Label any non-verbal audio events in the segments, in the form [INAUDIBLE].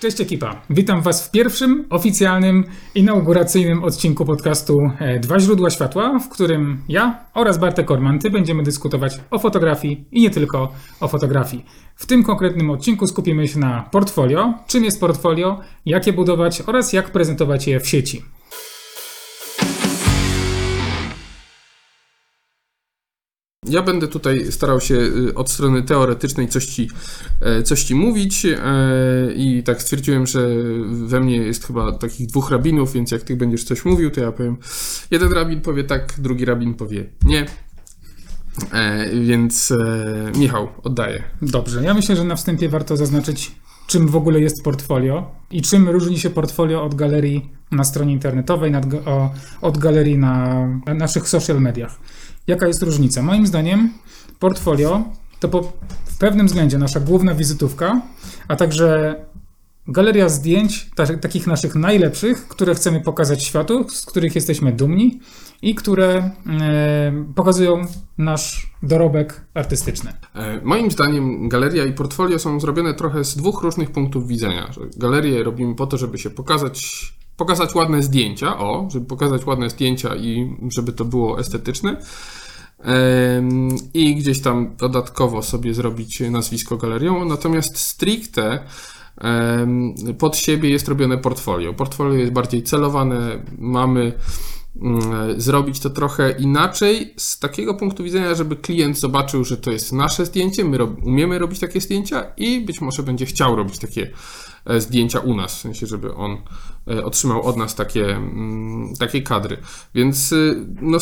Cześć ekipa. Witam Was w pierwszym oficjalnym, inauguracyjnym odcinku podcastu e, Dwa źródła światła, w którym ja oraz Bartek Ormanty będziemy dyskutować o fotografii i nie tylko o fotografii. W tym konkretnym odcinku skupimy się na portfolio, czym jest portfolio, jak je budować oraz jak prezentować je w sieci. Ja będę tutaj starał się y, od strony teoretycznej coś ci, e, coś ci mówić e, i tak stwierdziłem, że we mnie jest chyba takich dwóch rabinów, więc jak ty będziesz coś mówił, to ja powiem, jeden rabin powie tak, drugi rabin powie nie. E, więc Michał, oddaję. Dobrze, ja myślę, że na wstępie warto zaznaczyć, czym w ogóle jest portfolio i czym różni się portfolio od galerii na stronie internetowej, od galerii na naszych social mediach. Jaka jest różnica? Moim zdaniem portfolio to po, w pewnym względzie nasza główna wizytówka, a także galeria zdjęć takich naszych najlepszych, które chcemy pokazać światu, z których jesteśmy dumni i które e, pokazują nasz dorobek artystyczny. E, moim zdaniem galeria i portfolio są zrobione trochę z dwóch różnych punktów widzenia. Galerię robimy po to, żeby się pokazać pokazać ładne zdjęcia, o, żeby pokazać ładne zdjęcia i żeby to było estetyczne. I gdzieś tam dodatkowo sobie zrobić nazwisko galerią. Natomiast stricte pod siebie jest robione portfolio. Portfolio jest bardziej celowane, mamy mm, zrobić to trochę inaczej, z takiego punktu widzenia, żeby klient zobaczył, że to jest nasze zdjęcie, my umiemy robić takie zdjęcia i być może będzie chciał robić takie zdjęcia u nas, w sensie, żeby on e, otrzymał od nas takie, mm, takie kadry. Więc y, no,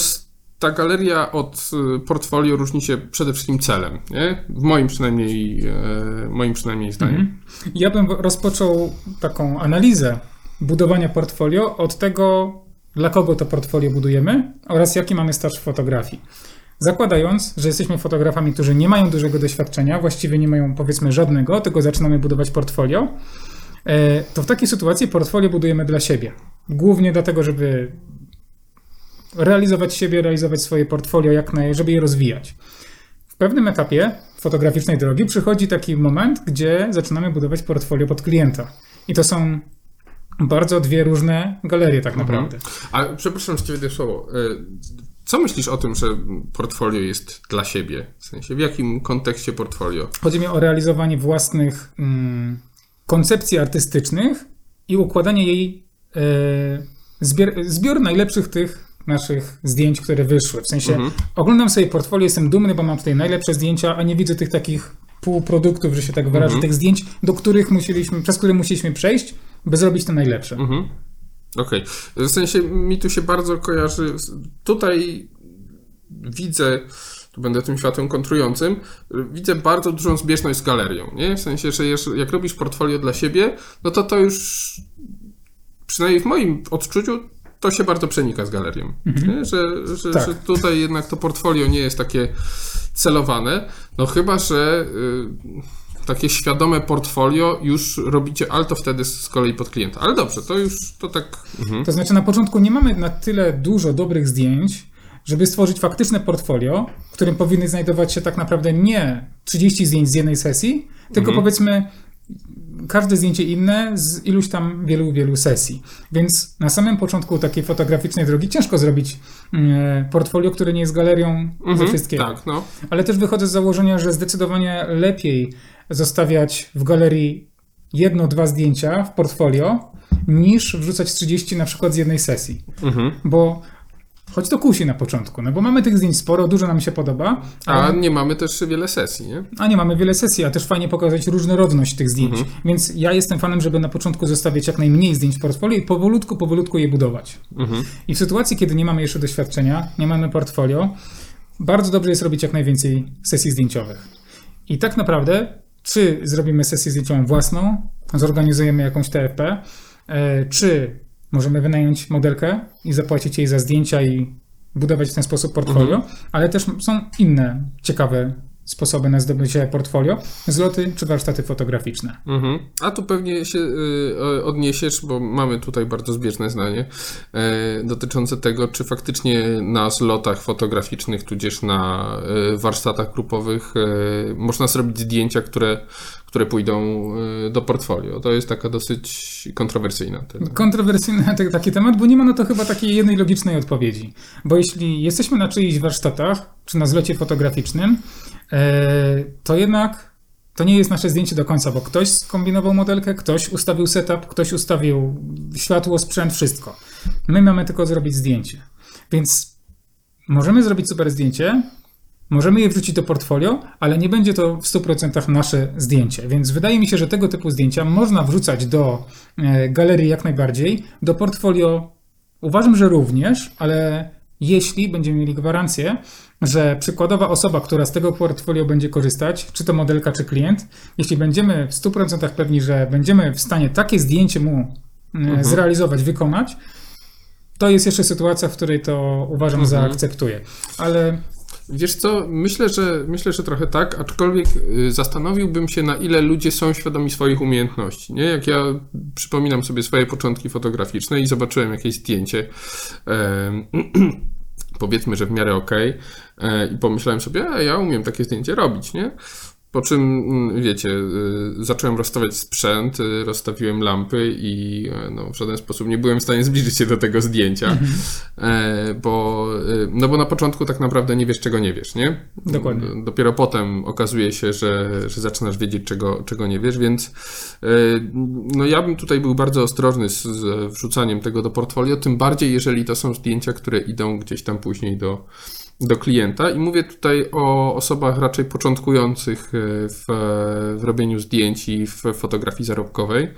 ta galeria od y, portfolio różni się przede wszystkim celem, nie? W moim przynajmniej, e, moim przynajmniej zdaniem. Mhm. Ja bym rozpoczął taką analizę budowania portfolio od tego, dla kogo to portfolio budujemy oraz jaki mamy staż w fotografii. Zakładając, że jesteśmy fotografami, którzy nie mają dużego doświadczenia, właściwie nie mają powiedzmy żadnego, tylko zaczynamy budować portfolio, e, to w takiej sytuacji portfolio budujemy dla siebie. Głównie dlatego, żeby realizować siebie, realizować swoje portfolio, jak naj, żeby je rozwijać. W pewnym etapie fotograficznej drogi przychodzi taki moment, gdzie zaczynamy budować portfolio pod klienta. I to są bardzo dwie różne galerie tak mhm. naprawdę. A przepraszam, że ci słowo. E, co myślisz o tym, że portfolio jest dla siebie? W sensie, w jakim kontekście portfolio? Chodzi mi o realizowanie własnych mm, koncepcji artystycznych i układanie jej e, zbior, zbiór najlepszych tych naszych zdjęć, które wyszły. W sensie mhm. oglądam sobie portfolio, jestem dumny, bo mam tutaj najlepsze zdjęcia, a nie widzę tych takich półproduktów, że się tak wyrażę, mhm. tych zdjęć, do których musieliśmy, przez które musieliśmy przejść, by zrobić te najlepsze. Mhm. Okej. Okay. W sensie mi tu się bardzo kojarzy. Tutaj widzę, tu będę tym światłem kontrującym, widzę bardzo dużą zbieżność z galerią. Nie? W sensie, że jak robisz portfolio dla siebie, no to to już przynajmniej w moim odczuciu to się bardzo przenika z galerią. Mhm. Że, że, tak. że, tutaj jednak to portfolio nie jest takie celowane, no chyba, że y, takie świadome portfolio już robicie, ale to wtedy z kolei pod klienta. Ale dobrze, to już to tak. Mhm. To znaczy na początku nie mamy na tyle dużo dobrych zdjęć, żeby stworzyć faktyczne portfolio, w którym powinny znajdować się tak naprawdę nie 30 zdjęć z jednej sesji, tylko mhm. powiedzmy każde zdjęcie inne z iluś tam wielu, wielu sesji. Więc na samym początku takiej fotograficznej drogi ciężko zrobić mm, portfolio, które nie jest galerią mhm, ze wszystkiego. Tak, no. Ale też wychodzę z założenia, że zdecydowanie lepiej zostawiać w galerii jedno, dwa zdjęcia w portfolio, niż wrzucać 30 na przykład z jednej sesji. Mhm. Bo Choć to kusi na początku, no bo mamy tych zdjęć sporo, dużo nam się podoba. A nie mamy też wiele sesji, nie? A nie mamy wiele sesji, a też fajnie pokazać różnorodność tych zdjęć. Mhm. Więc ja jestem fanem, żeby na początku zostawiać jak najmniej zdjęć w portfolio i powolutku, powolutku je budować. Mhm. I w sytuacji, kiedy nie mamy jeszcze doświadczenia, nie mamy portfolio, bardzo dobrze jest robić jak najwięcej sesji zdjęciowych. I tak naprawdę czy zrobimy sesję zdjęciową własną, zorganizujemy jakąś TFP, e, czy możemy wynająć modelkę i zapłacić jej za zdjęcia i budować w ten sposób portfolio, ale też są inne ciekawe sposoby na zdobycie portfolio, zloty czy warsztaty fotograficzne. Mhm. A tu pewnie się y, odniesiesz, bo mamy tutaj bardzo zbieżne zdanie y, dotyczące tego, czy faktycznie na zlotach fotograficznych, tudzież na y, warsztatach grupowych y, można zrobić zdjęcia, które, które pójdą do portfolio. To jest taka dosyć kontrowersyjna. Ten, Kontrowersyjny taki temat, bo nie ma na to chyba takiej jednej logicznej odpowiedzi. Bo jeśli jesteśmy na czyichś warsztatach, czy na zlocie fotograficznym, e, to jednak to nie jest nasze zdjęcie do końca, bo ktoś skombinował modelkę, ktoś ustawił setup, ktoś ustawił światło, sprzęt, wszystko. My mamy tylko zrobić zdjęcie. Więc możemy zrobić super zdjęcie, możemy je wrzucić do portfolio, ale nie będzie to w 100% nasze zdjęcie. Więc wydaje mi się, że tego typu zdjęcia można wrzucać do e, galerii jak najbardziej, do portfolio uważam, że również, ale jeśli będziemy mieli gwarancję, że przykładowa osoba, która z tego portfolio będzie korzystać, czy to modelka, czy klient, jeśli będziemy w 100% pewni, że będziemy w stanie takie zdjęcie mu e, zrealizować, wykonać, to jest jeszcze sytuacja, w której to uważam za akceptuję. Ale Wiesz co, myślę, że myślę, że trochę tak, aczkolwiek y, zastanowiłbym się, na ile ludzie są świadomi swoich umiejętności. Nie? Jak ja przypominam sobie swoje początki fotograficzne i zobaczyłem jakieś zdjęcie, [CLEARS THROAT] powiedzmy, że w miarę okej, e, i pomyślałem sobie, a ja umiem takie zdjęcie robić, nie? Po czym, mm, wiecie, y, zacząłem rozstawiać sprzęt, y, rozstawiłem lampy i e, no, w żaden sposób nie byłem w stanie zbliżyć się do tego zdjęcia, e, bo, y, no bo na początku tak naprawdę nie wiesz, czego nie wiesz, nie? Dokładnie. Dopiero potem okazuje się, że, że zaczynasz wiedzieć, czego, czego nie wiesz, więc e, no ja bym tutaj był bardzo ostrożny z, z wrzucaniem tego do portfolio, tym bardziej jeżeli to są zdjęcia, które idą gdzieś tam później do, do klienta. I mówię tutaj o osobach raczej początkujących e, w, w robieniu zdjęć i w fotografii zarobkowej,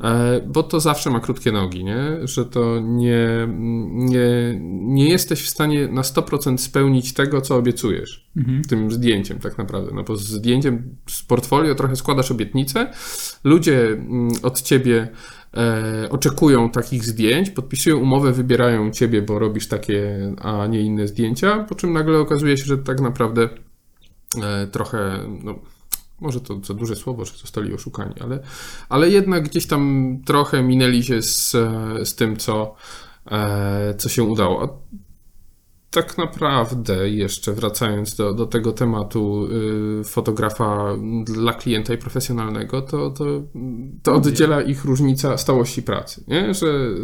e, bo to zawsze ma krótkie nogi, nie? że to nie, nie, nie jesteś w stanie na 100% spełnić tego, co obiecujesz tym zdjęciem tak naprawdę, no bo z zdjęciem z portfolio trochę składasz obietnicę, ludzie mm, od ciebie e, oczekują takich zdjęć, podpisują umowę, wybierają ciebie, bo robisz takie, a nie inne zdjęcia, po czym nagle okazuje się, że tak naprawdę e, trochę, no, może to za duże słowo, że zostali oszukani, ale, ale jednak gdzieś tam trochę minęli się z, e, z tym, co, co się udało. Tak naprawdę, jeszcze wracając do, do tego tematu y, fotografa dla klienta i profesjonalnego, to, to, to oddziela ich różnica stałości pracy. Nie? Że y,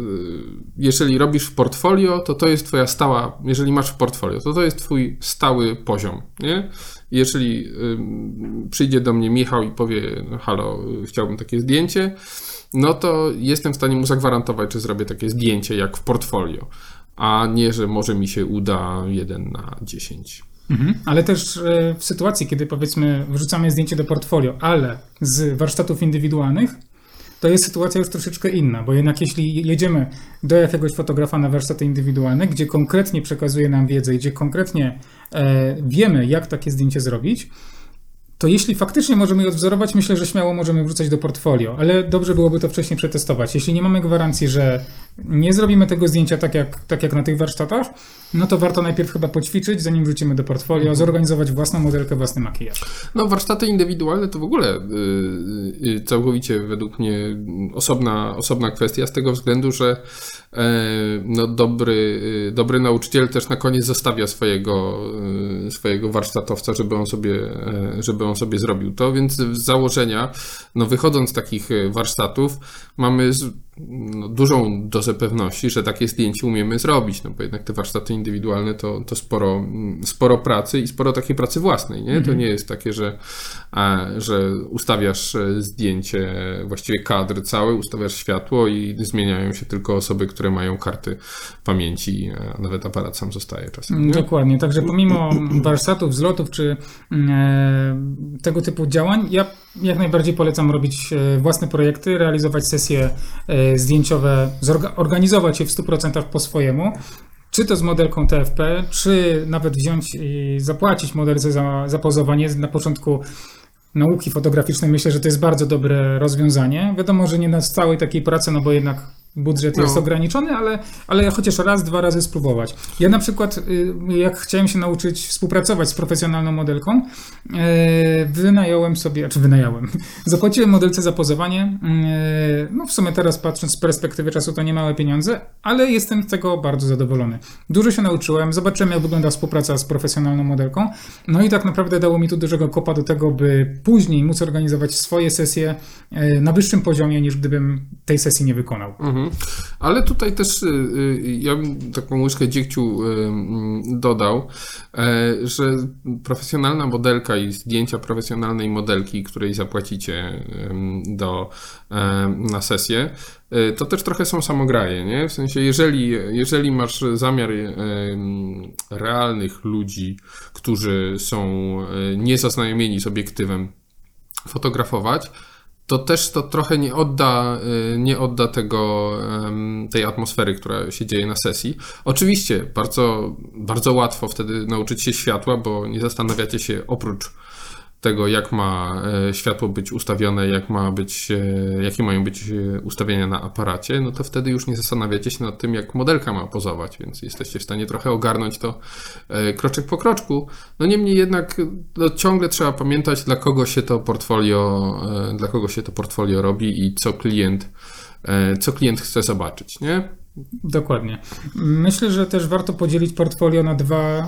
jeżeli robisz w portfolio, to to jest twoja stała, jeżeli masz w portfolio, to to jest twój stały poziom. Nie? Jeżeli y, przyjdzie do mnie Michał i powie, no, halo, chciałbym takie zdjęcie, no to jestem w stanie mu zagwarantować, że zrobię takie zdjęcie jak w portfolio, a nie, że może mi się uda 1 na 10. Mhm. Ale też e, w sytuacji, kiedy powiedzmy wrzucamy zdjęcie do portfolio, ale z warsztatów indywidualnych, to jest sytuacja już troszeczkę inna, bo jednak jeśli jedziemy do jakiegoś fotografa na warsztaty indywidualne, gdzie konkretnie przekazuje nam wiedzę, gdzie konkretnie e, wiemy, jak takie zdjęcie zrobić, to jeśli faktycznie możemy je odwzorować, myślę, że śmiało możemy wrzucać do portfolio, ale dobrze byłoby to wcześniej przetestować. Jeśli nie mamy gwarancji, że nie zrobimy tego zdjęcia tak jak, tak jak na tych warsztatach, no to warto najpierw chyba poćwiczyć, zanim wrócimy do portfolio, zorganizować własną modelkę, własny makijaż. No, warsztaty indywidualne to w ogóle y, y, całkowicie według mnie osobna, osobna kwestia, z tego względu, że e, no, dobry, y, dobry nauczyciel też na koniec zostawia swojego, y, swojego warsztatowca, żeby on, sobie, e, żeby on sobie zrobił to, więc z założenia, no, wychodząc z takich e, warsztatów, mamy z, no, dużą dozę pewności, że takie zdjęcie umiemy zrobić, no bo jednak te warsztaty indywidualne to, to sporo, mm, sporo pracy i sporo takiej pracy własnej, nie? To nie jest takie, że, a, że ustawiasz e, zdjęcie, właściwie kadr cały, ustawiasz światło i zmieniają się tylko osoby, które mają karty pamięci, a nawet aparat sam zostaje czasem, nie? Dokładnie, także pomimo warsztatów, zlotów czy e, tego typu działań, ja jak najbardziej polecam robić e, własne projekty, realizować sesje e, zdjęciowe, organizować je w 100% po swojemu. Czy to z modelką TFP, czy nawet wziąć i zapłacić modelce za, za pozowanie. Na początku nauki fotograficznej myślę, że to jest bardzo dobre rozwiązanie. Wiadomo, że nie na całej takiej pracy, no bo jednak budżet No. jest ograniczony, ale, ale chociaż raz, dwa razy spróbować. Ja na przykład, y, jak chciałem się nauczyć współpracować z profesjonalną modelką, y, wynająłem sobie, czy wynająłem, [LAUGHS] zapłaciłem modelce za pozowanie. y, No w sumie teraz patrząc z perspektywy czasu to nie małe pieniądze, ale jestem z tego bardzo zadowolony. Dużo się nauczyłem, zobaczyłem jak wygląda współpraca z profesjonalną modelką, no i tak naprawdę dało mi to dużego kopa do tego, by później móc organizować swoje sesje na wyższym poziomie, niż gdybym tej sesji nie wykonał. Mhm. Ale tutaj też y, y, ja bym taką łyżkę dziegciu y, mm, dodał, e, że profesjonalna modelka i zdjęcia profesjonalnej modelki, której zapłacicie do, em, na sesję, y, to też trochę są samograje, nie? W sensie, jeżeli, jeżeli masz zamiar realnych ludzi, którzy są niezaznajomieni z obiektywem, fotografować, to też to trochę nie odda, y, nie odda tego, tej atmosfery, która się dzieje na sesji. Oczywiście bardzo, bardzo łatwo wtedy nauczyć się światła, bo nie zastanawiacie się oprócz tego, jak ma e, światło być ustawione, jak ma być, e, jakie mają być e, ustawienia na aparacie, no to wtedy już nie zastanawiacie się nad tym, jak modelka ma pozować, więc jesteście w stanie trochę ogarnąć to kroczek po kroczku. No niemniej jednak no, ciągle trzeba pamiętać, dla kogo się to portfolio, dla kogo się to portfolio robi i co klient, co klient chce zobaczyć, nie? Dokładnie. Myślę, że też warto podzielić portfolio na dwa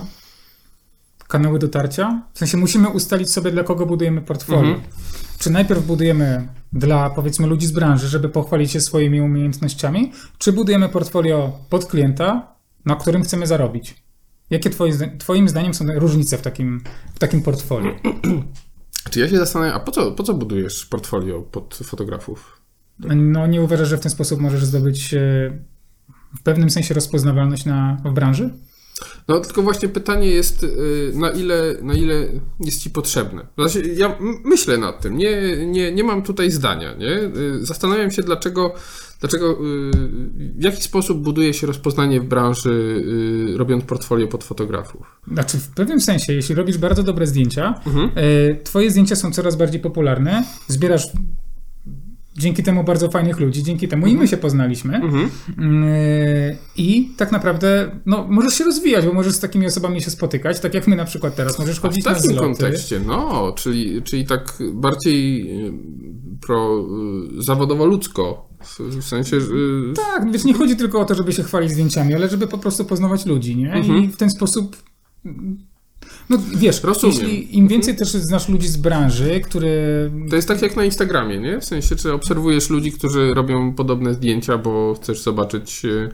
kanały dotarcia. W sensie musimy ustalić sobie, dla kogo budujemy portfolio. Mhm. Czy najpierw budujemy dla, powiedzmy, ludzi z branży, żeby pochwalić się swoimi umiejętnościami, czy budujemy portfolio pod klienta, na którym chcemy zarobić? Jakie twoje, twoim zdaniem są różnice w takim, w takim portfolio? Czy ja się zastanawiam, a po co, po co budujesz portfolio pod fotografów? No nie uważasz, że w ten sposób możesz zdobyć e, w pewnym sensie rozpoznawalność na, w branży? No tylko właśnie pytanie jest, y, na ile, na ile jest ci potrzebne. Znaczy, ja myślę nad tym, nie, nie, nie mam tutaj zdania, nie? Y, Zastanawiam się, dlaczego, dlaczego y, w jaki sposób buduje się rozpoznanie w branży, robiąc portfolio pod fotografów. Znaczy, w pewnym sensie, jeśli robisz bardzo dobre zdjęcia, Mhm. twoje zdjęcia są coraz bardziej popularne, zbierasz dzięki temu bardzo fajnych ludzi, dzięki temu i my się poznaliśmy. Mhm. Mm, I tak naprawdę, no, możesz się rozwijać, bo możesz z takimi osobami się spotykać, tak jak my na przykład teraz. Możesz w chodzić na takim zloty. kontekście, no, czyli, czyli tak bardziej y, pro, y, zawodowo-ludzko, w, w sensie, że... y, Tak, wiesz, nie chodzi tylko o to, żeby się chwalić zdjęciami, ale żeby po prostu poznawać ludzi, nie? Mhm. I w ten sposób. No wiesz, Rozumiem. jeśli im więcej też znasz ludzi z branży, które. To jest tak jak na Instagramie, nie? W sensie, czy obserwujesz ludzi, którzy robią podobne zdjęcia, bo chcesz zobaczyć, e,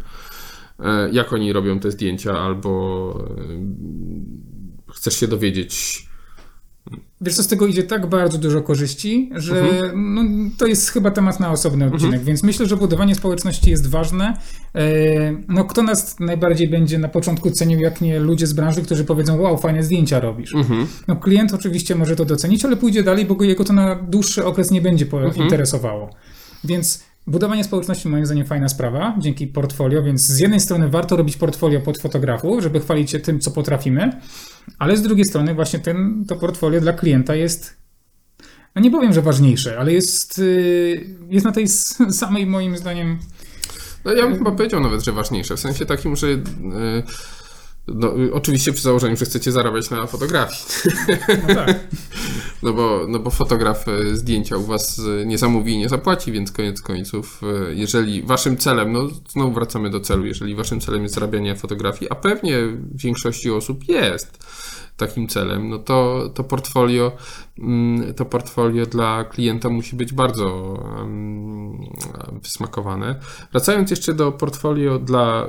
e, jak oni robią te zdjęcia, albo e, chcesz się dowiedzieć. Wiesz, co z tego idzie tak bardzo dużo korzyści, że Mhm. no, to jest chyba temat na osobny odcinek, więc myślę, że budowanie społeczności jest ważne. E, No, kto nas najbardziej będzie na początku cenił, jak nie ludzie z branży, którzy powiedzą, wow, fajne zdjęcia robisz. Mhm. No, klient oczywiście może to docenić, ale pójdzie dalej, bo go- jego to na dłuższy okres nie będzie Mhm. interesowało. Więc budowanie społeczności moim zdaniem fajna sprawa, dzięki portfolio, więc z jednej strony warto robić portfolio pod fotografów, żeby chwalić się tym, co potrafimy, ale z drugiej strony właśnie ten, to portfolio dla klienta jest, no nie powiem, że ważniejsze, ale jest, yy, jest na tej samej moim zdaniem. No ja bym chyba powiedział nawet, że ważniejsze, w sensie takim, że e, no, oczywiście przy założeniu, że chcecie zarabiać na fotografii. no tak, [LAUGHS] No bo, no bo fotograf e, zdjęcia u was e, nie zamówi i nie zapłaci, więc koniec końców, e, jeżeli waszym celem, no znowu wracamy do celu, jeżeli waszym celem jest zarabianie fotografii, a pewnie w większości osób jest takim celem, no to, to portfolio mm, to portfolio dla klienta musi być bardzo mm, wysmakowane. Wracając jeszcze do portfolio dla,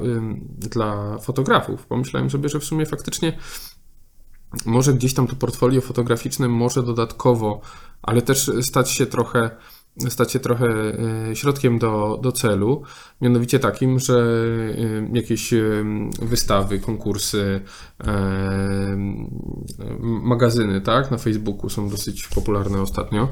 dla fotografów, pomyślałem sobie, że w sumie faktycznie może gdzieś tam to portfolio fotograficzne może dodatkowo, ale też stać się trochę, stać się trochę e, środkiem do, do celu, mianowicie takim, że e, jakieś e, wystawy, konkursy, magazyny, tak, na Facebooku są dosyć popularne ostatnio.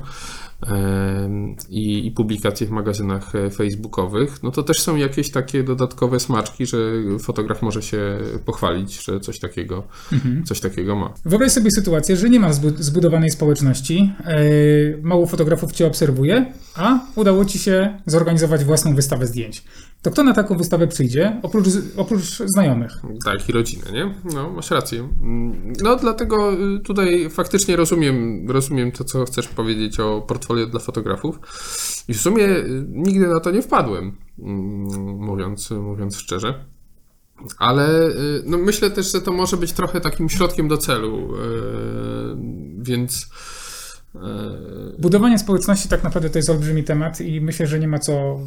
I, i publikacje w magazynach e, facebookowych, no to też są jakieś takie dodatkowe smaczki, że fotograf może się pochwalić, że coś takiego, coś takiego ma. Wyobraź sobie sytuację, że nie ma zbu- zbudowanej społeczności, yy, mało fotografów cię obserwuje, a udało ci się zorganizować własną wystawę zdjęć. To kto na taką wystawę przyjdzie, oprócz, oprócz znajomych? Tak, i rodzinę, nie? No, masz rację. No, dlatego y, tutaj faktycznie rozumiem, rozumiem to, co chcesz powiedzieć o portfolio dla fotografów. I w sumie y, nigdy na to nie wpadłem, mm, mówiąc, mówiąc szczerze. Ale y, no, myślę też, że to może być trochę takim środkiem do celu, więc. Y, Budowanie społeczności tak naprawdę to jest olbrzymi temat i myślę, że nie ma co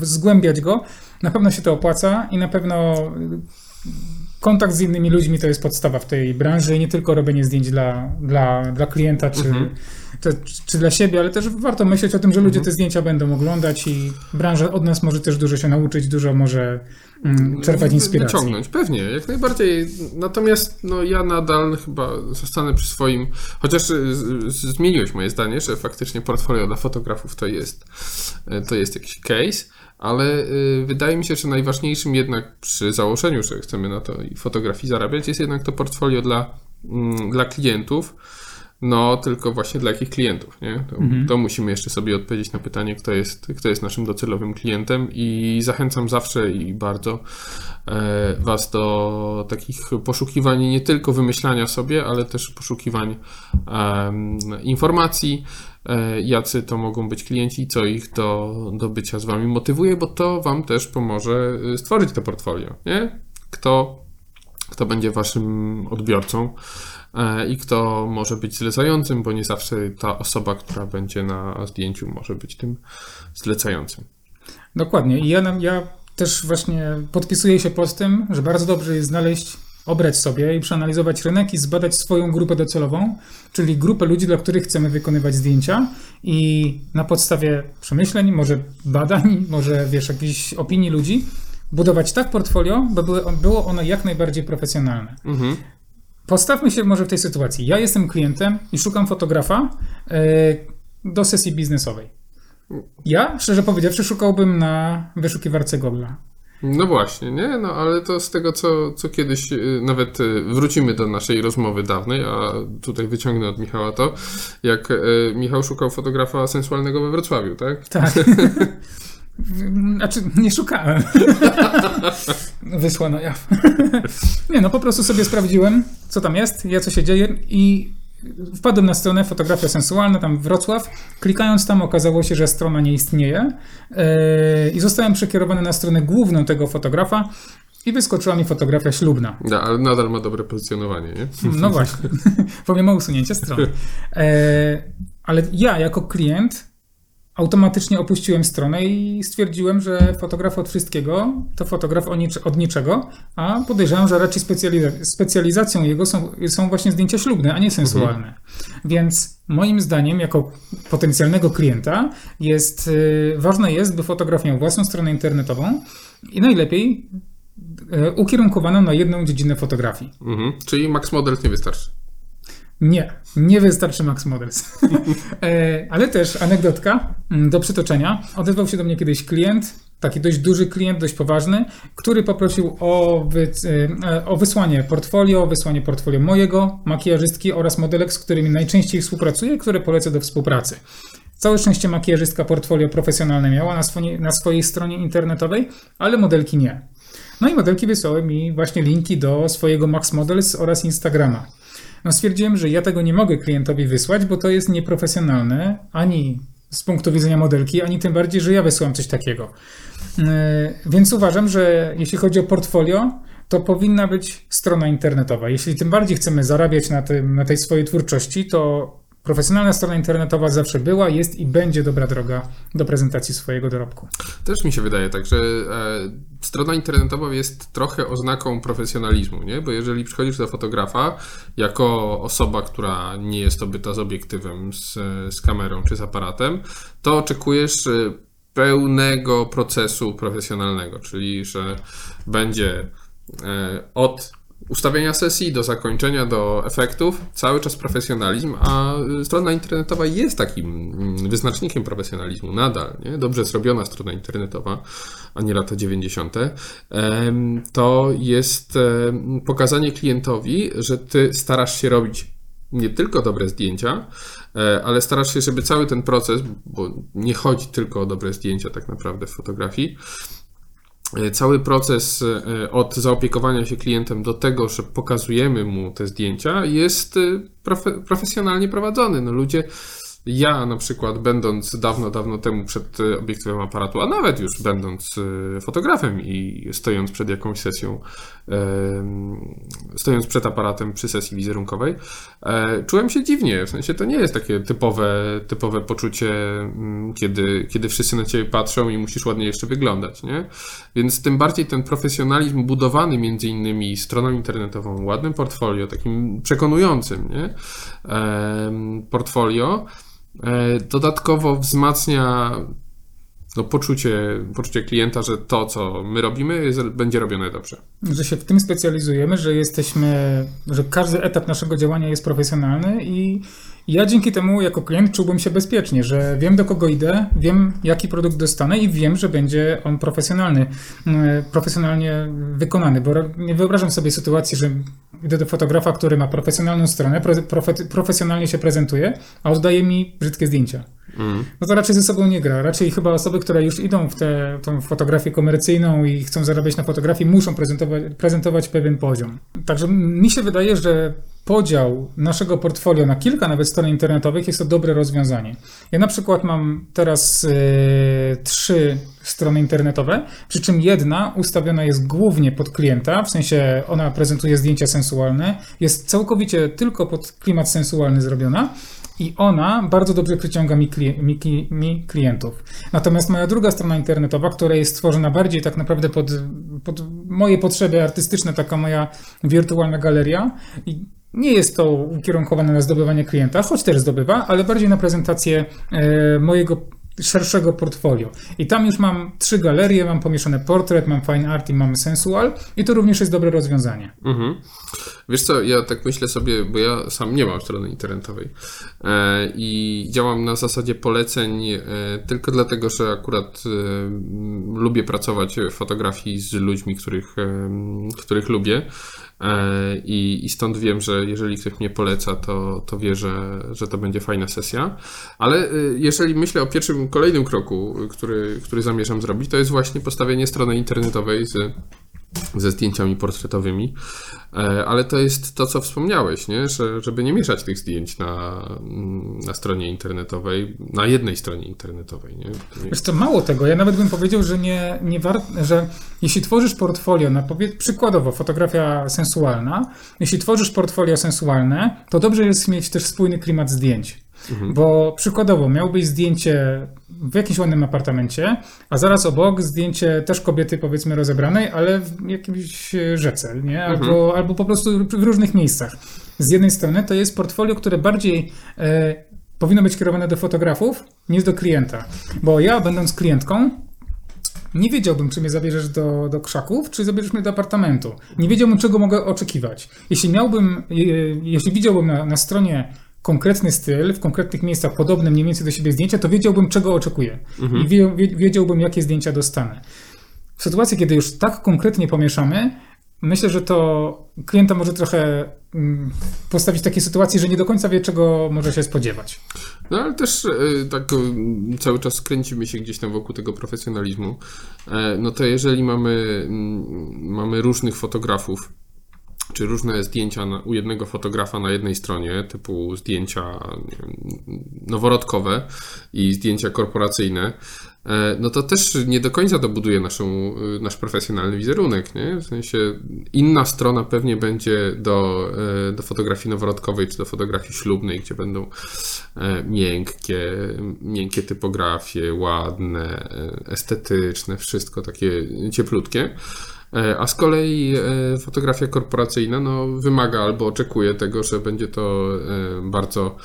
zgłębiać go. Na pewno się to opłaca i na pewno kontakt z innymi ludźmi to jest podstawa w tej branży i nie tylko robienie zdjęć dla, dla, dla klienta czy, czy, czy dla siebie, ale też warto myśleć o tym, że ludzie te zdjęcia będą oglądać i branża od nas może też dużo się nauczyć, dużo może mm, czerpać wy- inspiracji. Wyciągnąć, pewnie, jak najbardziej. Natomiast no, ja nadal chyba zostanę przy swoim, chociaż y, zmieniłeś moje zdanie, że faktycznie portfolio dla fotografów to jest, y, to jest jakiś case, ale y, wydaje mi się, że najważniejszym jednak przy założeniu, że chcemy na to i fotografii zarabiać, jest jednak to portfolio dla, mm, dla klientów. No, tylko właśnie dla jakich klientów, nie? To, to musimy jeszcze sobie odpowiedzieć na pytanie, kto jest, kto jest naszym docelowym klientem i zachęcam zawsze i bardzo e, Was do takich poszukiwań, nie tylko wymyślania sobie, ale też poszukiwań em, informacji, e, jacy to mogą być klienci, co ich do, do bycia z Wami motywuje, bo to Wam też pomoże e, stworzyć to portfolio, nie? Kto kto będzie waszym odbiorcą e, i kto może być zlecającym, bo nie zawsze ta osoba, która będzie na zdjęciu, może być tym zlecającym. Dokładnie. I ja, ja też właśnie podpisuję się pod tym, że bardzo dobrze jest znaleźć, obrać sobie i przeanalizować rynek i zbadać swoją grupę docelową, czyli grupę ludzi, dla których chcemy wykonywać zdjęcia i na podstawie przemyśleń, może badań, [LAUGHS] może wiesz, jakichś opinii ludzi, budować tak portfolio, by były- było ono jak najbardziej profesjonalne. Mhm. Postawmy się może w tej sytuacji. Ja jestem klientem i szukam fotografa e, do sesji biznesowej. Ja, szczerze powiedziawszy, szukałbym na wyszukiwarce Google'a. No właśnie, nie? No ale to z tego, co, co kiedyś y, nawet y, wrócimy do naszej rozmowy dawnej, a tutaj wyciągnę od Michała to, jak y, Michał szukał fotografa sensualnego we Wrocławiu, tak? Tak. [LAUGHS] Znaczy, nie szukałem. [LAUGHS] Wyszła na jaw. [LAUGHS] Nie, no po prostu sobie sprawdziłem, co tam jest, ja co się dzieje i wpadłem na stronę Fotografia Sensualna, tam Wrocław. Klikając tam okazało się, że strona nie istnieje yy, i zostałem przekierowany na stronę główną tego fotografa i wyskoczyła mi fotografia ślubna. Ja, ale nadal ma dobre pozycjonowanie, nie? [LAUGHS] No właśnie, pomimo usunięcia strony. E, ale ja jako klient automatycznie opuściłem stronę i stwierdziłem, że fotograf od wszystkiego to fotograf od niczego, a podejrzewam, że raczej specjaliza- specjalizacją jego są, są właśnie zdjęcia ślubne, a nie sensualne. Więc moim zdaniem, jako potencjalnego klienta, jest y, ważne jest, by fotograf miał własną stronę internetową i najlepiej y, ukierunkowaną na jedną dziedzinę fotografii. Mhm. Czyli Max Models nie wystarczy. Nie, nie wystarczy Max Models. [LAUGHS] E, Ale też anegdotka mm, do przytoczenia. Odezwał się do mnie kiedyś klient, taki dość duży klient, dość poważny, który poprosił o, wy, e, o wysłanie portfolio, wysłanie portfolio mojego, makijażystki oraz modelek, z którymi najczęściej współpracuję, które polecę do współpracy. Całe szczęście makijażystka portfolio profesjonalne miała na, swojej, na swojej stronie internetowej, ale modelki nie. No i modelki wysłały mi właśnie linki do swojego Max Models oraz Instagrama. No stwierdziłem, że ja tego nie mogę klientowi wysłać, bo to jest nieprofesjonalne ani z punktu widzenia modelki, ani tym bardziej, że ja wysyłam coś takiego. Yy, Więc uważam, że jeśli chodzi o portfolio, to powinna być strona internetowa. Jeśli tym bardziej chcemy zarabiać na, tym, na tej swojej twórczości, to profesjonalna strona internetowa zawsze była, jest i będzie dobra droga do prezentacji swojego dorobku. Też mi się wydaje tak, że e, strona internetowa jest trochę oznaką profesjonalizmu, nie? Bo jeżeli przychodzisz do fotografa jako osoba, która nie jest obyta z obiektywem, z, z kamerą czy z aparatem, to oczekujesz e, pełnego procesu profesjonalnego, czyli że będzie e, od ustawienia sesji, do zakończenia, do efektów, cały czas profesjonalizm, a y, strona internetowa jest takim mm, wyznacznikiem profesjonalizmu nadal. Nie? Dobrze zrobiona strona internetowa, a nie lata 90. em, To jest em, pokazanie klientowi, że ty starasz się robić nie tylko dobre zdjęcia, e, ale starasz się, żeby cały ten proces, bo nie chodzi tylko o dobre zdjęcia tak naprawdę w fotografii, E, Cały proces e, od zaopiekowania się klientem do tego, że pokazujemy mu te zdjęcia, jest e, profe- profesjonalnie prowadzony. No ludzie, ja na przykład, będąc dawno, dawno temu przed e, obiektywem aparatu, a nawet już będąc e, fotografem i stojąc przed jakąś sesją, stojąc przed aparatem przy sesji wizerunkowej, e, czułem się dziwnie. W sensie to nie jest takie typowe, typowe poczucie, mm, kiedy, kiedy wszyscy na ciebie patrzą i musisz ładnie jeszcze wyglądać, nie? Więc tym bardziej ten profesjonalizm budowany między innymi stroną internetową, ładnym portfolio, takim przekonującym, nie? Portfolio, dodatkowo wzmacnia no, poczucie, poczucie klienta, że to, co my robimy, jest, będzie robione dobrze. Że się w tym specjalizujemy, że jesteśmy, że każdy etap naszego działania jest profesjonalny i ja dzięki temu jako klient czułbym się bezpiecznie, że wiem do kogo idę, wiem jaki produkt dostanę i wiem, że będzie on profesjonalny, e, profesjonalnie wykonany, bo nie wyobrażam sobie sytuacji, że idę do fotografa, który ma profesjonalną stronę, pro- profe- profesjonalnie się prezentuje, a oddaje mi brzydkie zdjęcia. Mm. No to raczej ze sobą nie gra. Raczej chyba osoby, które już idą w tę fotografię komercyjną i chcą zarabiać na fotografii, muszą prezentować, prezentować pewien poziom. Także mi się wydaje, że podział naszego portfolio na kilka nawet stron internetowych jest to dobre rozwiązanie. Ja na przykład mam teraz e, trzy strony internetowe, przy czym jedna ustawiona jest głównie pod klienta, w sensie ona prezentuje zdjęcia sensualne, jest całkowicie tylko pod klimat sensualny zrobiona. I ona bardzo dobrze przyciąga mi, mi, mi klientów. Natomiast moja druga strona internetowa, która jest stworzona bardziej tak naprawdę pod, pod moje potrzeby artystyczne, taka moja wirtualna galeria, nie jest to ukierunkowane na zdobywanie klienta, choć też zdobywa, ale bardziej na prezentację e, mojego szerszego portfolio. I tam już mam trzy galerie, mam pomieszane portret, mam fine art i mam sensual i to również jest dobre rozwiązanie. Mhm. Wiesz co, ja tak myślę sobie, bo ja sam nie mam strony internetowej e, i działam na zasadzie poleceń e, tylko dlatego, że akurat e, lubię pracować w fotografii z ludźmi, których, e, których lubię i, i stąd wiem, że jeżeli ktoś mnie poleca, to, to wie, że, że to będzie fajna sesja. Ale e, jeżeli myślę o pierwszym, kolejnym kroku, który, który zamierzam zrobić, to jest właśnie postawienie strony internetowej z ze zdjęciami portretowymi, E, ale to jest to, co wspomniałeś, nie? Że, żeby nie mieszać tych zdjęć na, na stronie internetowej, na jednej stronie internetowej. Nie? Wiesz co, mało tego, ja nawet bym powiedział, że nie, nie war, że jeśli tworzysz portfolio, na przykładowo fotografia sensualna, jeśli tworzysz portfolio sensualne, to dobrze jest mieć też spójny klimat zdjęć. Bo przykładowo miałbyś zdjęcie w jakimś ładnym apartamencie, a zaraz obok zdjęcie też kobiety powiedzmy rozebranej, ale w jakimś rzece, nie? Albo, albo po prostu w różnych miejscach. Z jednej strony to jest portfolio, które bardziej e, powinno być kierowane do fotografów niż do klienta. Bo ja będąc klientką nie wiedziałbym, czy mnie zabierzesz do, do krzaków, czy zabierzesz mnie do apartamentu. Nie wiedziałbym, czego mogę oczekiwać. Jeśli miałbym, je- jeśli widziałbym na, na stronie konkretny styl, w konkretnych miejscach podobne mniej więcej do siebie zdjęcia, to wiedziałbym, czego oczekuję. I wie, wie, wiedziałbym, jakie zdjęcia dostanę. W sytuacji, kiedy już tak konkretnie pomieszamy, myślę, że to klienta może trochę mm, postawić w takiej sytuacji, że nie do końca wie, czego może się spodziewać. No ale też e, tak e, cały czas kręcimy się gdzieś tam wokół tego profesjonalizmu. E, No to jeżeli mamy, mm, mamy różnych fotografów, czy różne zdjęcia na, u jednego fotografa na jednej stronie, typu zdjęcia wiem, noworodkowe i zdjęcia korporacyjne, e, no to też nie do końca to buduje naszą, e, nasz profesjonalny wizerunek, nie? W sensie inna strona pewnie będzie do, e, do fotografii noworodkowej czy do fotografii ślubnej, gdzie będą e, miękkie, miękkie typografie, ładne, estetyczne, wszystko takie cieplutkie. E, A z kolei e, fotografia korporacyjna no, wymaga albo oczekuje tego, że będzie to e, bardzo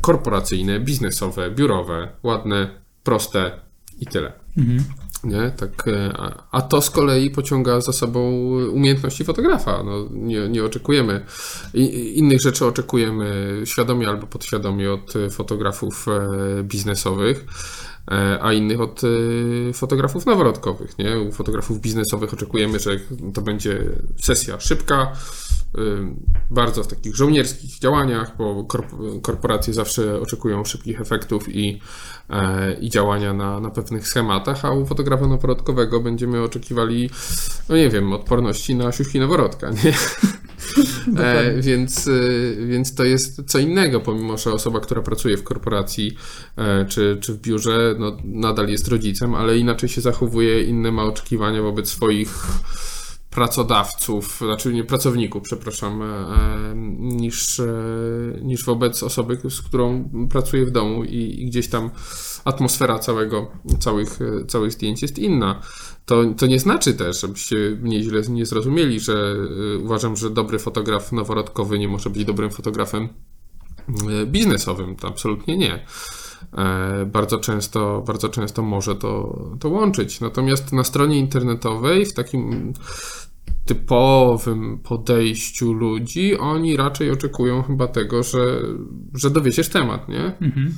korporacyjne, biznesowe, biurowe, ładne, proste i tyle. Nie? Tak, a- to z kolei pociąga za sobą umiejętności fotografa. No, nie, nie oczekujemy innych rzeczy, oczekujemy świadomie albo podświadomie od fotografów biznesowych, a innych od e, fotografów noworodkowych. Nie? U fotografów biznesowych oczekujemy, że to będzie sesja szybka, y, bardzo w takich żołnierskich działaniach, bo korp- korporacje zawsze oczekują szybkich efektów i, e, i działania na, na pewnych schematach, a u fotografa noworodkowego będziemy oczekiwali, no nie wiem, odporności na siuśki noworodka, nie? [LAUGHS] E, więc, e, więc to jest co innego, pomimo że osoba, która pracuje w korporacji e, czy, czy w biurze, no, nadal jest rodzicem, ale inaczej się zachowuje, inne ma oczekiwania wobec swoich pracodawców, znaczy nie pracowników, przepraszam, e, niż, e, niż wobec osoby, z którą pracuje w domu i, i gdzieś tam atmosfera całego, całych, całych zdjęć jest inna. To, to nie znaczy też, żebyście mnie źle nie zrozumieli, że e, uważam, że dobry fotograf noworodkowy nie może być dobrym fotografem e, biznesowym. To absolutnie nie. E, Bardzo często, bardzo często może to, to łączyć. Natomiast na stronie internetowej, w takim typowym podejściu ludzi, oni raczej oczekują chyba tego, że, że dowiesiesz temat, nie? Mhm.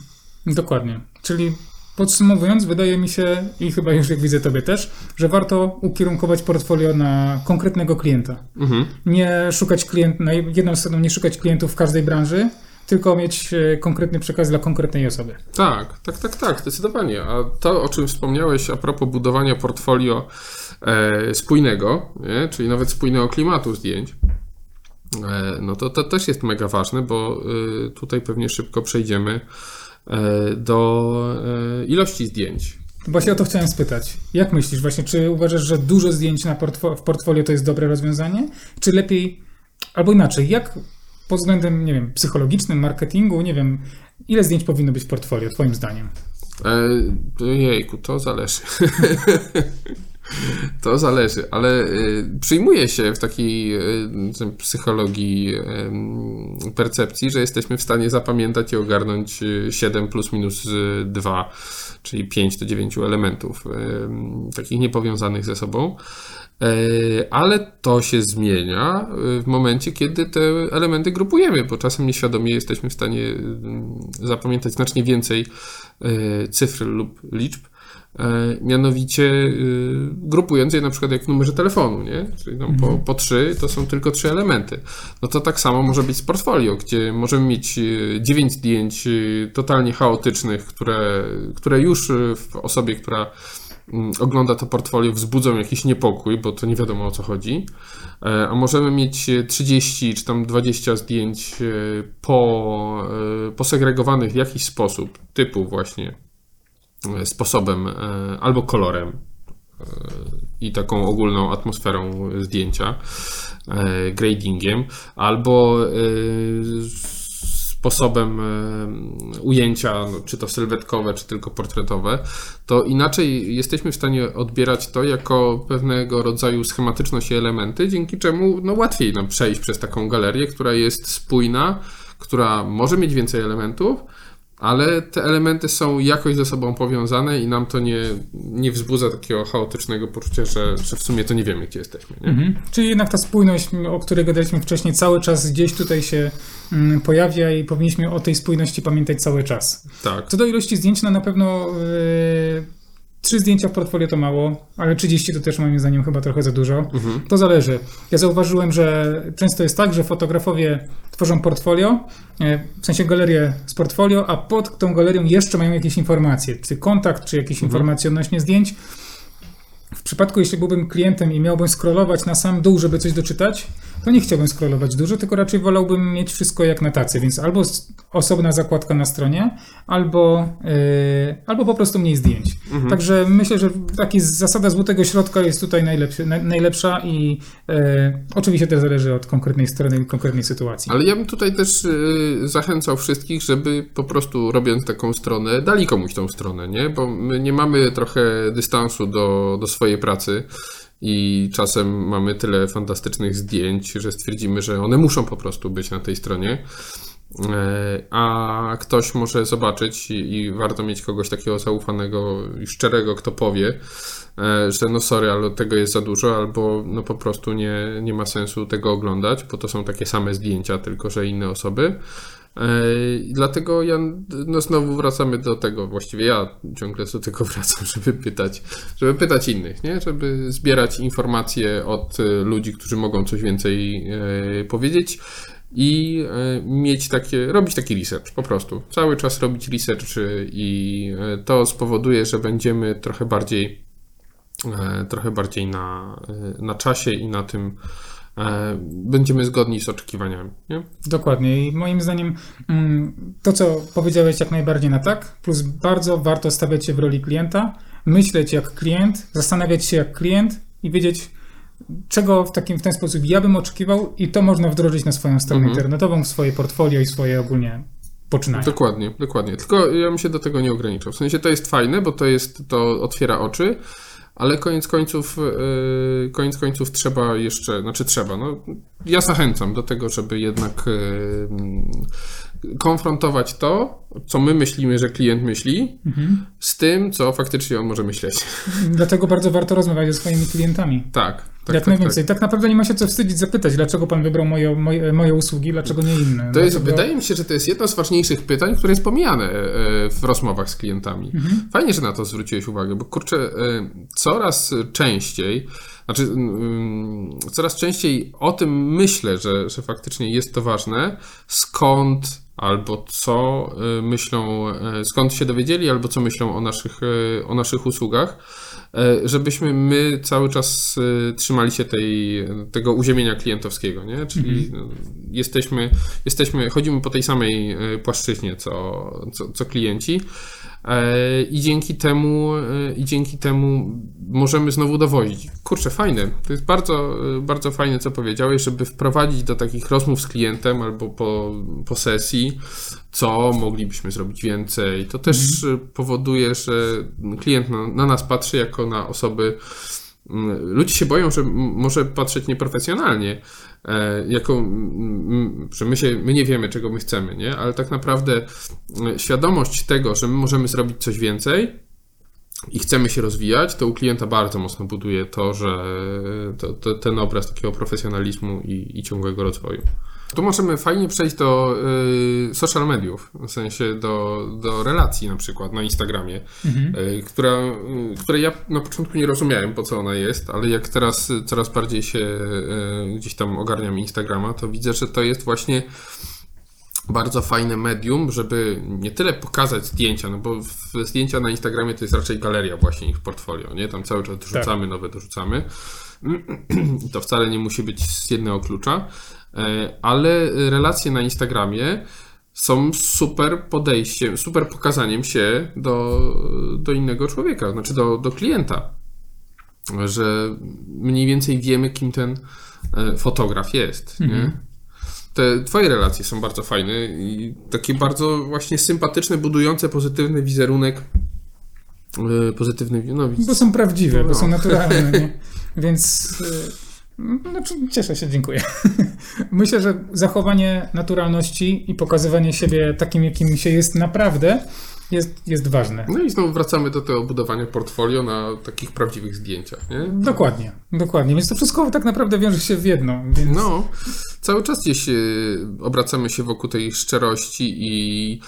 Dokładnie. Czyli podsumowując, wydaje mi się, i chyba już jak widzę tobie też, że warto ukierunkować portfolio na konkretnego klienta. Mhm. Nie szukać klient, na jedną stroną nie szukać klientów w każdej branży, tylko mieć e, konkretny przekaz dla konkretnej osoby. Tak, tak, tak, tak, zdecydowanie. A to, o czym wspomniałeś a propos budowania portfolio e, spójnego, nie? czyli nawet spójnego klimatu zdjęć, e, no to, to też jest mega ważne, bo e, tutaj pewnie szybko przejdziemy do e, ilości zdjęć. Właśnie o to chciałem spytać. Jak myślisz właśnie, czy uważasz, że dużo zdjęć na portfo- w portfolio to jest dobre rozwiązanie? Czy lepiej, albo inaczej, jak pod względem, nie wiem, psychologicznym, marketingu, nie wiem, ile zdjęć powinno być w portfolio, twoim zdaniem? E, jejku, to zależy. [LAUGHS] [LAUGHS] to zależy, ale y, przyjmuje się w takiej y, psychologii y, percepcji, że jesteśmy w stanie zapamiętać i ogarnąć y, 7 plus minus y, 2, czyli 5 do 9 elementów takich niepowiązanych ze sobą. E, Ale to się zmienia w momencie, kiedy te elementy grupujemy, bo czasem nieświadomie jesteśmy w stanie zapamiętać znacznie więcej cyfr lub liczb, mianowicie y, grupując je na przykład jak w numerze telefonu, nie? Czyli tam po, po trzy to są tylko trzy elementy. No to tak samo może być z portfolio, gdzie możemy mieć y, dziewięć zdjęć y, totalnie chaotycznych, które, które już w osobie, która mm, ogląda to portfolio, wzbudzą jakiś niepokój, bo to nie wiadomo o co chodzi. E, A możemy mieć e, 30 czy tam 20 zdjęć e, po, e, posegregowanych w jakiś sposób, typu właśnie e, sposobem e, albo kolorem e, i taką ogólną atmosferą zdjęcia, e, gradingiem, albo e, sposobem e, ujęcia, no, czy to sylwetkowe, czy tylko portretowe, to inaczej jesteśmy w stanie odbierać to jako pewnego rodzaju schematyczność i elementy, dzięki czemu no, łatwiej nam przejść przez taką galerię, która jest spójna, która może mieć więcej elementów, ale te elementy są jakoś ze sobą powiązane i nam to nie, nie wzbudza takiego chaotycznego poczucia, że, że w sumie to nie wiemy, gdzie jesteśmy. Mhm. Czyli jednak ta spójność, o której gadaliśmy wcześniej, cały czas gdzieś tutaj się mm, pojawia i powinniśmy o tej spójności pamiętać cały czas. Tak. Co do ilości zdjęć, no na pewno yy, trzy zdjęcia w portfolio to mało, ale 30 to też moim zdaniem chyba trochę za dużo. Mhm. To zależy. Ja zauważyłem, że często jest tak, że fotografowie tworzą portfolio, e, w sensie galerię z portfolio, a pod tą galerią jeszcze mają jakieś informacje, czy kontakt, czy jakieś informacje odnośnie zdjęć. W przypadku, jeśli byłbym klientem i miałbym scrollować na sam dół, żeby coś doczytać, to nie chciałbym scrollować dużo, tylko raczej wolałbym mieć wszystko jak na tacy, więc albo osobna zakładka na stronie, albo, yy, albo po prostu mniej zdjęć. Także myślę, że taki zasada złotego środka jest tutaj najlepszy, naj, najlepsza i yy, oczywiście to zależy od konkretnej strony i konkretnej sytuacji. Ale ja bym tutaj też y, zachęcał wszystkich, żeby po prostu robiąc taką stronę, dali komuś tą stronę, nie? Bo my nie mamy trochę dystansu do, do swojej pracy i czasem mamy tyle fantastycznych zdjęć, że stwierdzimy, że one muszą po prostu być na tej stronie. E, A ktoś może zobaczyć i, i warto mieć kogoś takiego zaufanego i szczerego, kto powie, e, że no sorry, ale tego jest za dużo, albo no po prostu nie, nie ma sensu tego oglądać, bo to są takie same zdjęcia, tylko że inne osoby. E, dlatego ja, no znowu wracamy do tego, właściwie ja ciągle do tego [LAUGHS] wracam, żeby pytać, żeby pytać innych, nie? Żeby zbierać informacje od e, ludzi, którzy mogą coś więcej e, powiedzieć i mieć takie, robić taki research po prostu. Cały czas robić research i to spowoduje, że będziemy trochę bardziej trochę bardziej na, na czasie i na tym będziemy zgodni z oczekiwaniami, nie? Dokładnie. I moim zdaniem mm, to, co powiedziałeś jak najbardziej na tak, plus bardzo warto stawiać się w roli klienta, myśleć jak klient, zastanawiać się jak klient i wiedzieć, czego w, takim, w ten sposób ja bym oczekiwał i to można wdrożyć na swoją stronę Mhm. internetową, w swoje portfolio i swoje ogólnie poczynania. Dokładnie, dokładnie. Tylko ja bym się do tego nie ograniczał. W sensie to jest fajne, bo to jest, to otwiera oczy, ale koniec końców, yy, koniec końców trzeba jeszcze, znaczy trzeba, no ja zachęcam do tego, żeby jednak yy, konfrontować to, co my myślimy, że klient myśli, Mhm. z tym, co faktycznie on może myśleć. Dlatego bardzo warto rozmawiać ze swoimi klientami. Tak, tak, jak tak, najwięcej. Tak. naprawdę nie ma się co wstydzić zapytać, dlaczego pan wybrał moje, moje, moje usługi, dlaczego nie inne. To jest, Dlatego- wydaje mi się, że to jest jedno z ważniejszych pytań, które jest pomijane e, w rozmowach z klientami. Fajnie, że na to zwróciłeś uwagę, bo kurczę, e, coraz częściej, znaczy mm, coraz częściej o tym myślę, że, że faktycznie jest to ważne, skąd albo co e, myślą, e, skąd się dowiedzieli, albo co myślą o naszych, e, o naszych usługach, żebyśmy my cały czas trzymali się tej, tego uziemienia klientowskiego, nie? Czyli no, jesteśmy, jesteśmy, chodzimy po tej samej płaszczyźnie, co, co, co klienci. E, I dzięki temu, e, i dzięki temu możemy znowu dowozić. Kurczę, fajne. To jest bardzo, e, bardzo fajne, co powiedziałeś, żeby wprowadzić do takich rozmów z klientem albo po, po sesji, co moglibyśmy zrobić więcej. To też e, powoduje, że klient na, na nas patrzy jako na osoby. mm, Ludzie się boją, że może patrzeć nieprofesjonalnie, jako, mm, mm, że my, się, my nie wiemy, czego my chcemy, nie? ale tak naprawdę e, świadomość tego, że my możemy zrobić coś więcej i chcemy się rozwijać, to u klienta bardzo mocno buduje to, że to, to, ten obraz takiego profesjonalizmu i, i ciągłego rozwoju. Tu możemy fajnie przejść do y, social mediów, w sensie do, do relacji na przykład na Instagramie, Mhm. y, która, y, której ja na początku nie rozumiałem po co ona jest, ale jak teraz y, coraz bardziej się y, gdzieś tam ogarniam Instagrama, to widzę, że to jest właśnie bardzo fajne medium, żeby nie tyle pokazać zdjęcia, no bo zdjęcia na Instagramie to jest raczej galeria właśnie ich portfolio, nie? Tam cały czas dorzucamy, nowe dorzucamy. [CLEARS THROAT] To wcale nie musi być z jednego klucza, ale relacje na Instagramie są super podejściem, super pokazaniem się do, do innego człowieka, znaczy do, do klienta. Że mniej więcej wiemy, kim ten e, fotograf jest. Nie? Te twoje relacje są bardzo fajne i takie bardzo właśnie sympatyczne, budujące pozytywny wizerunek. e, Pozytywny, no, Bo są prawdziwe, bo No. są naturalne? [LAUGHS] Więc znaczy, cieszę się, dziękuję. [LAUGHS] Myślę, że zachowanie naturalności i pokazywanie siebie takim, jakim się jest naprawdę, jest, jest ważne. no i znowu wracamy do tego budowania portfolio na takich prawdziwych zdjęciach, nie? Dokładnie, dokładnie. Więc to wszystko tak naprawdę wiąże się w jedno. Więc No, cały czas gdzieś e, obracamy się wokół tej szczerości i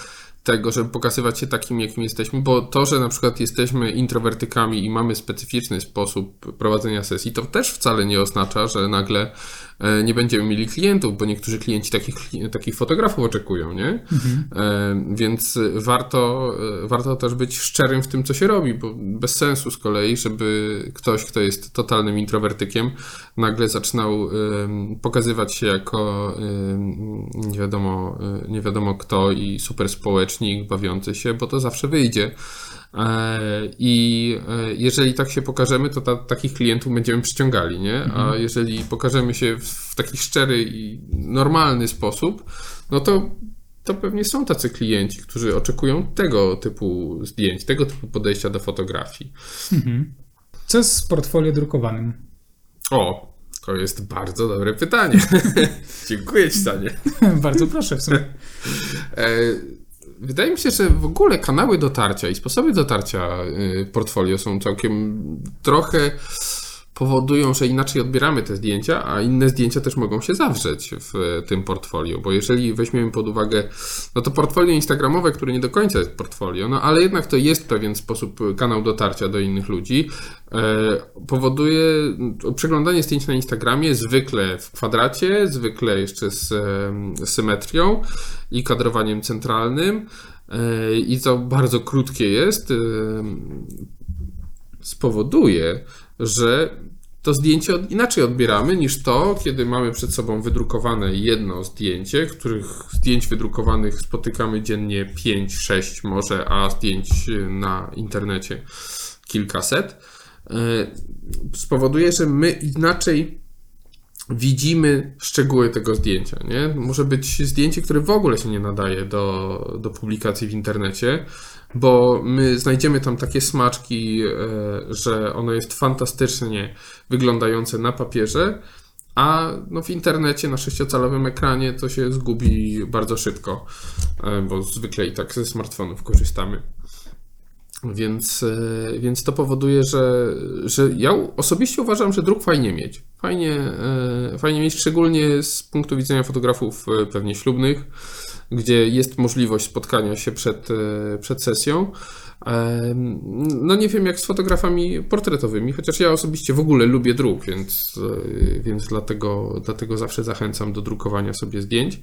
tego, żeby pokazywać się takim, jakim jesteśmy, bo to, że na przykład jesteśmy introwertykami i mamy specyficzny sposób prowadzenia sesji, to też wcale nie oznacza, że nagle nie będziemy mieli klientów, bo niektórzy klienci takich, takich fotografów oczekują, nie? E, Więc warto, e, warto też być szczerym w tym, co się robi, bo bez sensu z kolei, żeby ktoś, kto jest totalnym introwertykiem, nagle zaczynał pokazywać się jako nie wiadomo, e, nie wiadomo kto i super społecznik bawiący się, bo to zawsze wyjdzie. E, I e, jeżeli tak się pokażemy, to ta, takich klientów będziemy przyciągali, nie? A jeżeli pokażemy się w, w taki szczery i normalny sposób, no to to pewnie są tacy klienci, którzy oczekują tego typu zdjęć, tego typu podejścia do fotografii. co z portfolio drukowanym? O, To jest bardzo dobre pytanie. [LAUGHS] Dziękuję Ci, Stanie. [LAUGHS] Bardzo proszę w sumie. Wydaje mi się, że w ogóle kanały dotarcia i sposoby dotarcia y, portfolio są całkiem trochę powodują, że inaczej odbieramy te zdjęcia, a inne zdjęcia też mogą się zawrzeć w tym portfolio, bo jeżeli weźmiemy pod uwagę, no to portfolio instagramowe, które nie do końca jest portfolio, no ale jednak to jest pewien sposób, kanał dotarcia do innych ludzi, e, powoduje przeglądanie zdjęć na Instagramie zwykle w kwadracie, zwykle jeszcze z e, symetrią i kadrowaniem centralnym e, i to bardzo krótkie jest, e, spowoduje, że to zdjęcie inaczej odbieramy niż to, kiedy mamy przed sobą wydrukowane jedno zdjęcie, których zdjęć wydrukowanych spotykamy dziennie 5, 6 może, a zdjęć na internecie kilkaset. E, Spowoduje, że my inaczej widzimy szczegóły tego zdjęcia. Nie? Może być zdjęcie, które w ogóle się nie nadaje do, do publikacji w internecie, bo my znajdziemy tam takie smaczki, e, że ono jest fantastycznie wyglądające na papierze, a no w internecie na sześciocalowym ekranie to się zgubi bardzo szybko, e, bo zwykle i tak ze smartfonów korzystamy. Więc, e, więc to powoduje, że, że ja osobiście uważam, że druk fajnie mieć. Fajnie, fajnie mieć, szczególnie z punktu widzenia fotografów pewnie ślubnych, gdzie jest możliwość spotkania się przed, przed sesją. No nie wiem jak z fotografami portretowymi, chociaż ja osobiście w ogóle lubię druk, więc, więc dlatego, dlatego zawsze zachęcam do drukowania sobie zdjęć.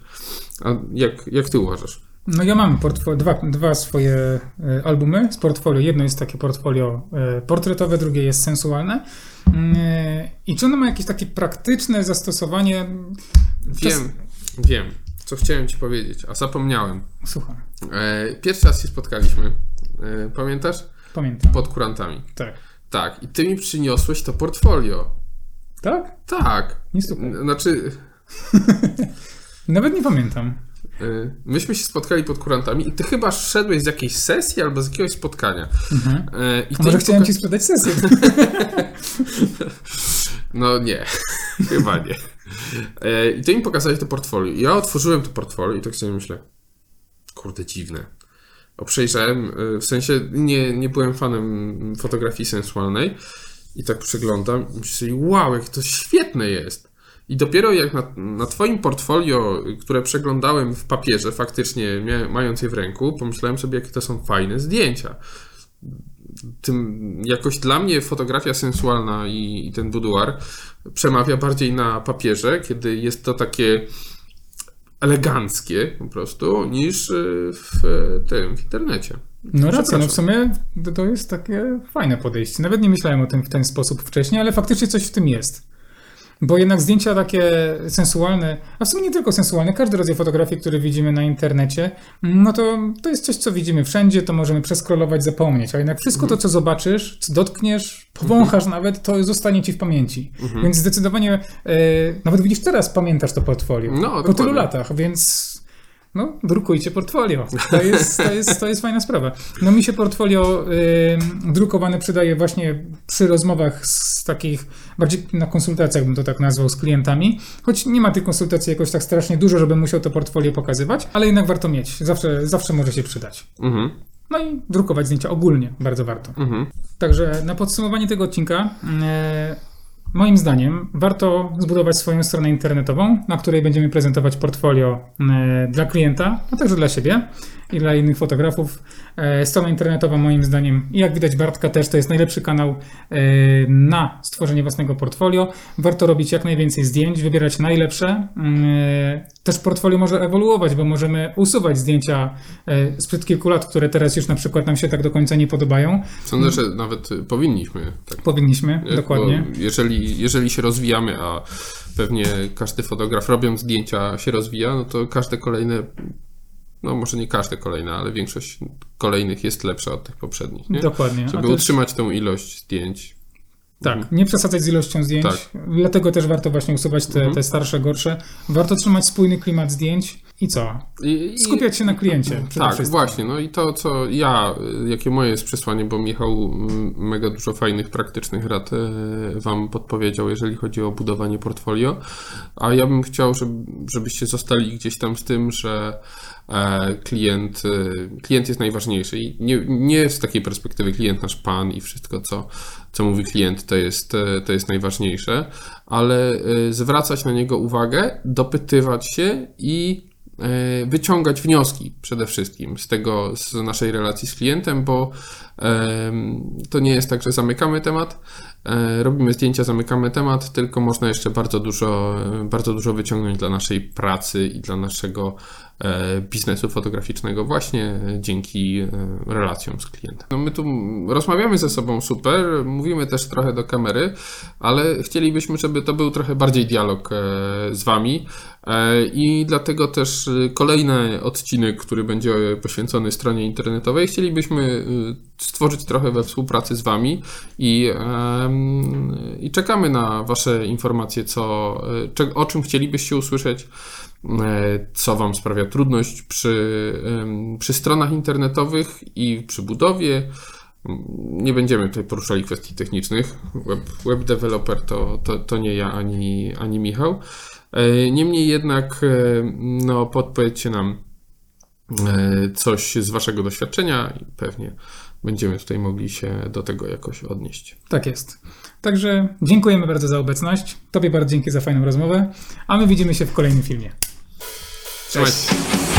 A jak, jak ty uważasz? No ja mam dwa, dwa swoje e, albumy z portfolio. Jedno jest takie portfolio e, portretowe, drugie jest sensualne. Mm, e, I czy ono ma jakieś takie praktyczne zastosowanie? Czas- Wiem, wiem, co chciałem ci powiedzieć, a zapomniałem. Słucham, E, Pierwszy raz się spotkaliśmy, e, pamiętasz? pamiętam. Pod kurantami. Tak. Tak, i ty mi przyniosłeś to portfolio. Tak? Tak. Nie. N- Znaczy, [LAUGHS] Nawet nie pamiętam. e, myśmy się spotkali pod kurantami i ty chyba szedłeś z jakiejś sesji albo z jakiegoś spotkania. E, I A może chciałem ci sprzedać sesję? [LAUGHS] [LAUGHS] No nie, chyba nie. E, I ty mi pokazałeś to portfolio. Ja otworzyłem to portfolio i tak sobie myślę, kurde, dziwne. Bo przejrzałem, e, w sensie nie, nie byłem fanem fotografii sensualnej i tak przeglądam i myślę wow, jak to świetne jest. I dopiero jak na, na twoim portfolio, które przeglądałem w papierze, faktycznie mając je w ręku, pomyślałem sobie, jakie to są fajne zdjęcia tym jakoś dla mnie fotografia sensualna i, i ten buduar przemawia bardziej na papierze, kiedy jest to takie eleganckie po prostu, niż y, w tym, w internecie. No racja, no w sumie to- to jest takie fajne podejście. Nawet nie myślałem o tym w ten sposób wcześniej, ale faktycznie coś w tym jest. Bo jednak zdjęcia takie sensualne, a w sumie nie tylko sensualne, każdy rodzaj fotografii, który widzimy na internecie, no to, to jest coś, co widzimy wszędzie, to możemy przeskrolować, zapomnieć, a jednak wszystko to, co zobaczysz, co dotkniesz, powąchasz nawet, to zostanie ci w pamięci. Więc zdecydowanie, e, nawet widzisz teraz, pamiętasz to portfolio. No, po tylu latach, więc no, drukujcie portfolio. To jest, to jest, to jest fajna sprawa. No mi się portfolio y, drukowane przydaje właśnie przy rozmowach z takich, bardziej na konsultacjach bym to tak nazwał, z klientami, choć nie ma tych konsultacji jakoś tak strasznie dużo, żebym musiał to portfolio pokazywać, ale jednak warto mieć. Zawsze, zawsze może się przydać. Mhm, No i drukować zdjęcia ogólnie, bardzo warto. mhm. Także na podsumowanie tego odcinka, e, moim zdaniem, warto zbudować swoją stronę internetową, na której będziemy prezentować portfolio e, dla klienta, a także dla siebie i dla innych fotografów. E, strona internetowa, moim zdaniem, i jak widać, Bartka też to jest najlepszy kanał e, na stworzenie własnego portfolio. Warto robić jak najwięcej zdjęć, wybierać najlepsze. E, też portfolio może ewoluować, bo możemy usuwać zdjęcia sprzed kilku lat, które teraz już na przykład nam się tak do końca nie podobają. Sądzę, że nawet powinniśmy. Tak, Powinniśmy, nie? dokładnie. Jeżeli, jeżeli się rozwijamy, a pewnie każdy fotograf robiąc zdjęcia się rozwija, no to każde kolejne, no może nie każde kolejne, ale większość kolejnych jest lepsza od tych poprzednich. Nie? Dokładnie. Żeby też, utrzymać tą ilość zdjęć. Tak, nie przesadzać z ilością zdjęć. Tak. Dlatego też warto właśnie usuwać te, te starsze, gorsze. Warto trzymać spójny klimat zdjęć i co? I, Skupiać się na kliencie Tak, wszystkim. właśnie. No i to, co ja, jakie moje jest przesłanie, bo Michał mega dużo fajnych, praktycznych rad y, Wam podpowiedział, jeżeli chodzi o budowanie portfolio. A ja bym chciał, żeby, żebyście zostali gdzieś tam z tym, że e, klient, y, klient jest najważniejszy. I nie, nie z takiej perspektywy klient nasz pan i wszystko, co, co mówi klient, to jest, e, to jest najważniejsze, ale zwracać na niego uwagę, dopytywać się i e, wyciągać wnioski przede wszystkim z tego, z naszej relacji z klientem, bo to nie jest tak, że zamykamy temat, e, robimy zdjęcia, zamykamy temat, tylko można jeszcze bardzo dużo, e, bardzo dużo wyciągnąć dla naszej pracy i dla naszego e, biznesu fotograficznego właśnie dzięki e, relacjom z klientem. No my tu rozmawiamy ze sobą super, mówimy też trochę do kamery, ale chcielibyśmy, żeby to był trochę bardziej dialog e, z Wami e, i dlatego też e, kolejny odcinek, który będzie poświęcony stronie internetowej, chcielibyśmy e, stworzyć trochę we współpracy z Wami i, i czekamy na Wasze informacje, co, e, o czym chcielibyście usłyszeć, e, co Wam sprawia trudność przy, przy stronach internetowych i przy budowie. Nie będziemy tutaj poruszali kwestii technicznych. Web, web developer to, to, to nie ja ani, ani Michał. E, Niemniej jednak, no, podpowiedzcie nam coś z Waszego doświadczenia i pewnie będziemy tutaj mogli się do tego jakoś odnieść. Tak jest. Także dziękujemy bardzo za obecność. Tobie bardzo dzięki za fajną rozmowę, a my widzimy się w kolejnym filmie. Trzymajcie się.